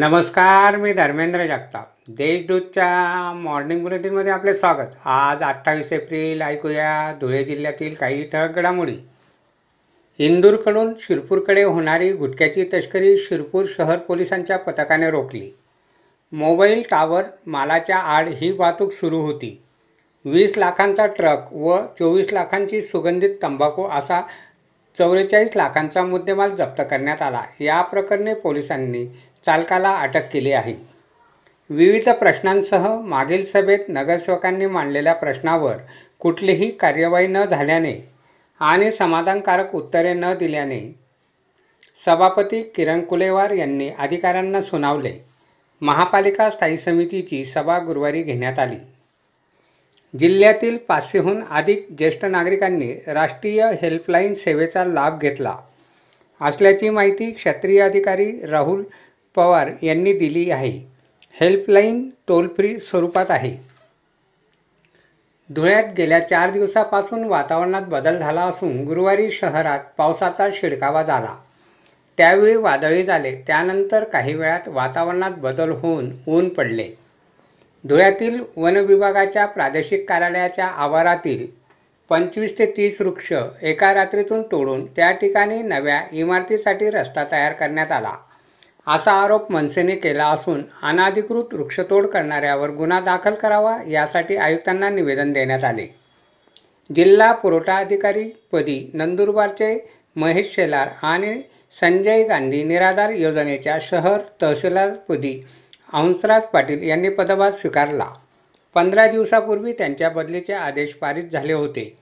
नमस्कार मी धर्मेंद्र जगताप. देशदूतच्या मॉर्निंग बुलेटिनमध्ये आपले स्वागत. आज अठ्ठावीस एप्रिल ऐकूया धुळे जिल्ह्यातील काही ठळक घडामोडी. इंदूरकडून शिरपूरकडे होणारी गुटख्याची तस्करी शिरपूर शहर पोलिसांच्या पथकाने रोखली. मोबाईल टावर मालाच्या आड ही वाहतूक सुरू होती. वीस लाखांचा ट्रक व चोवीस लाखांची सुगंधित तंबाखू असा चौवेचाळीस लाखांचा मुद्देमाल जप्त करण्यात आला. या प्रकरणी पोलिसांनी चालकाला अटक केली आहे. विविध प्रश्नांसह मागील सभेत नगरसेवकांनी मांडलेल्या प्रश्नावर कुठलीही कार्यवाही न झाल्याने आणि समाधानकारक उत्तरे न दिल्याने सभापती किरण कुलेवार यांनी अधिकाऱ्यांना सुनावले. महापालिका स्थायी समितीची सभा गुरुवारी घेण्यात आली. जिल्ह्यातील पाचशेहून अधिक ज्येष्ठ नागरिकांनी राष्ट्रीय हेल्पलाईन सेवेचा लाभ घेतला. असल्याची माहिती क्षेत्रीय अधिकारी राहुल पवार यांनी दिली आहे. हेल्पलाईन टोल फ्री स्वरूपात आहे. धुळ्यात गेल्या चार दिवसापासून वातावरणात बदल झाला असून गुरुवारी शहरात पावसाचा शिडकावा झाला. त्यावेळी वादळी झाले. त्यानंतर काही वेळात वातावरणात बदल होऊन ऊन पडले. धुळ्यातील वन विभागाच्या प्रादेशिक कार्यालयाच्या आवारातील पंचवीस ते तीस वृक्ष एका रात्रीतून तोडून त्या ठिकाणी नव्या इमारतीसाठी रस्ता तयार करण्यात आला. असा आरोप मनसेने केला असून अनाधिकृत वृक्षतोड करणाऱ्यावर गुन्हा दाखल करावा यासाठी आयुक्तांना निवेदन देण्यात आले. जिल्हा पुरवठा अधिकारी पदी नंदुरबारचे महेश शेलार आणि संजय गांधी निराधार योजनेच्या शहर तहसीलदारपदी हंसराज पाटील यांनी पदभार स्वीकारला. पंधरा दिवसापूर्वी त्यांच्या बदलीचे आदेश पारित झाले होते.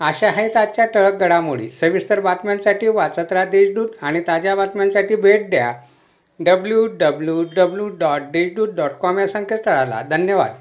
अशा आहेत आजच्या टळक घडामोडी. सविस्तर बातम्यांसाठी वाचत राहा देशदूत आणि ताज्या बातम्यांसाठी भेट द्या. W W W dot Deshdoot dot com या संकेतस्थळाला. धन्यवाद.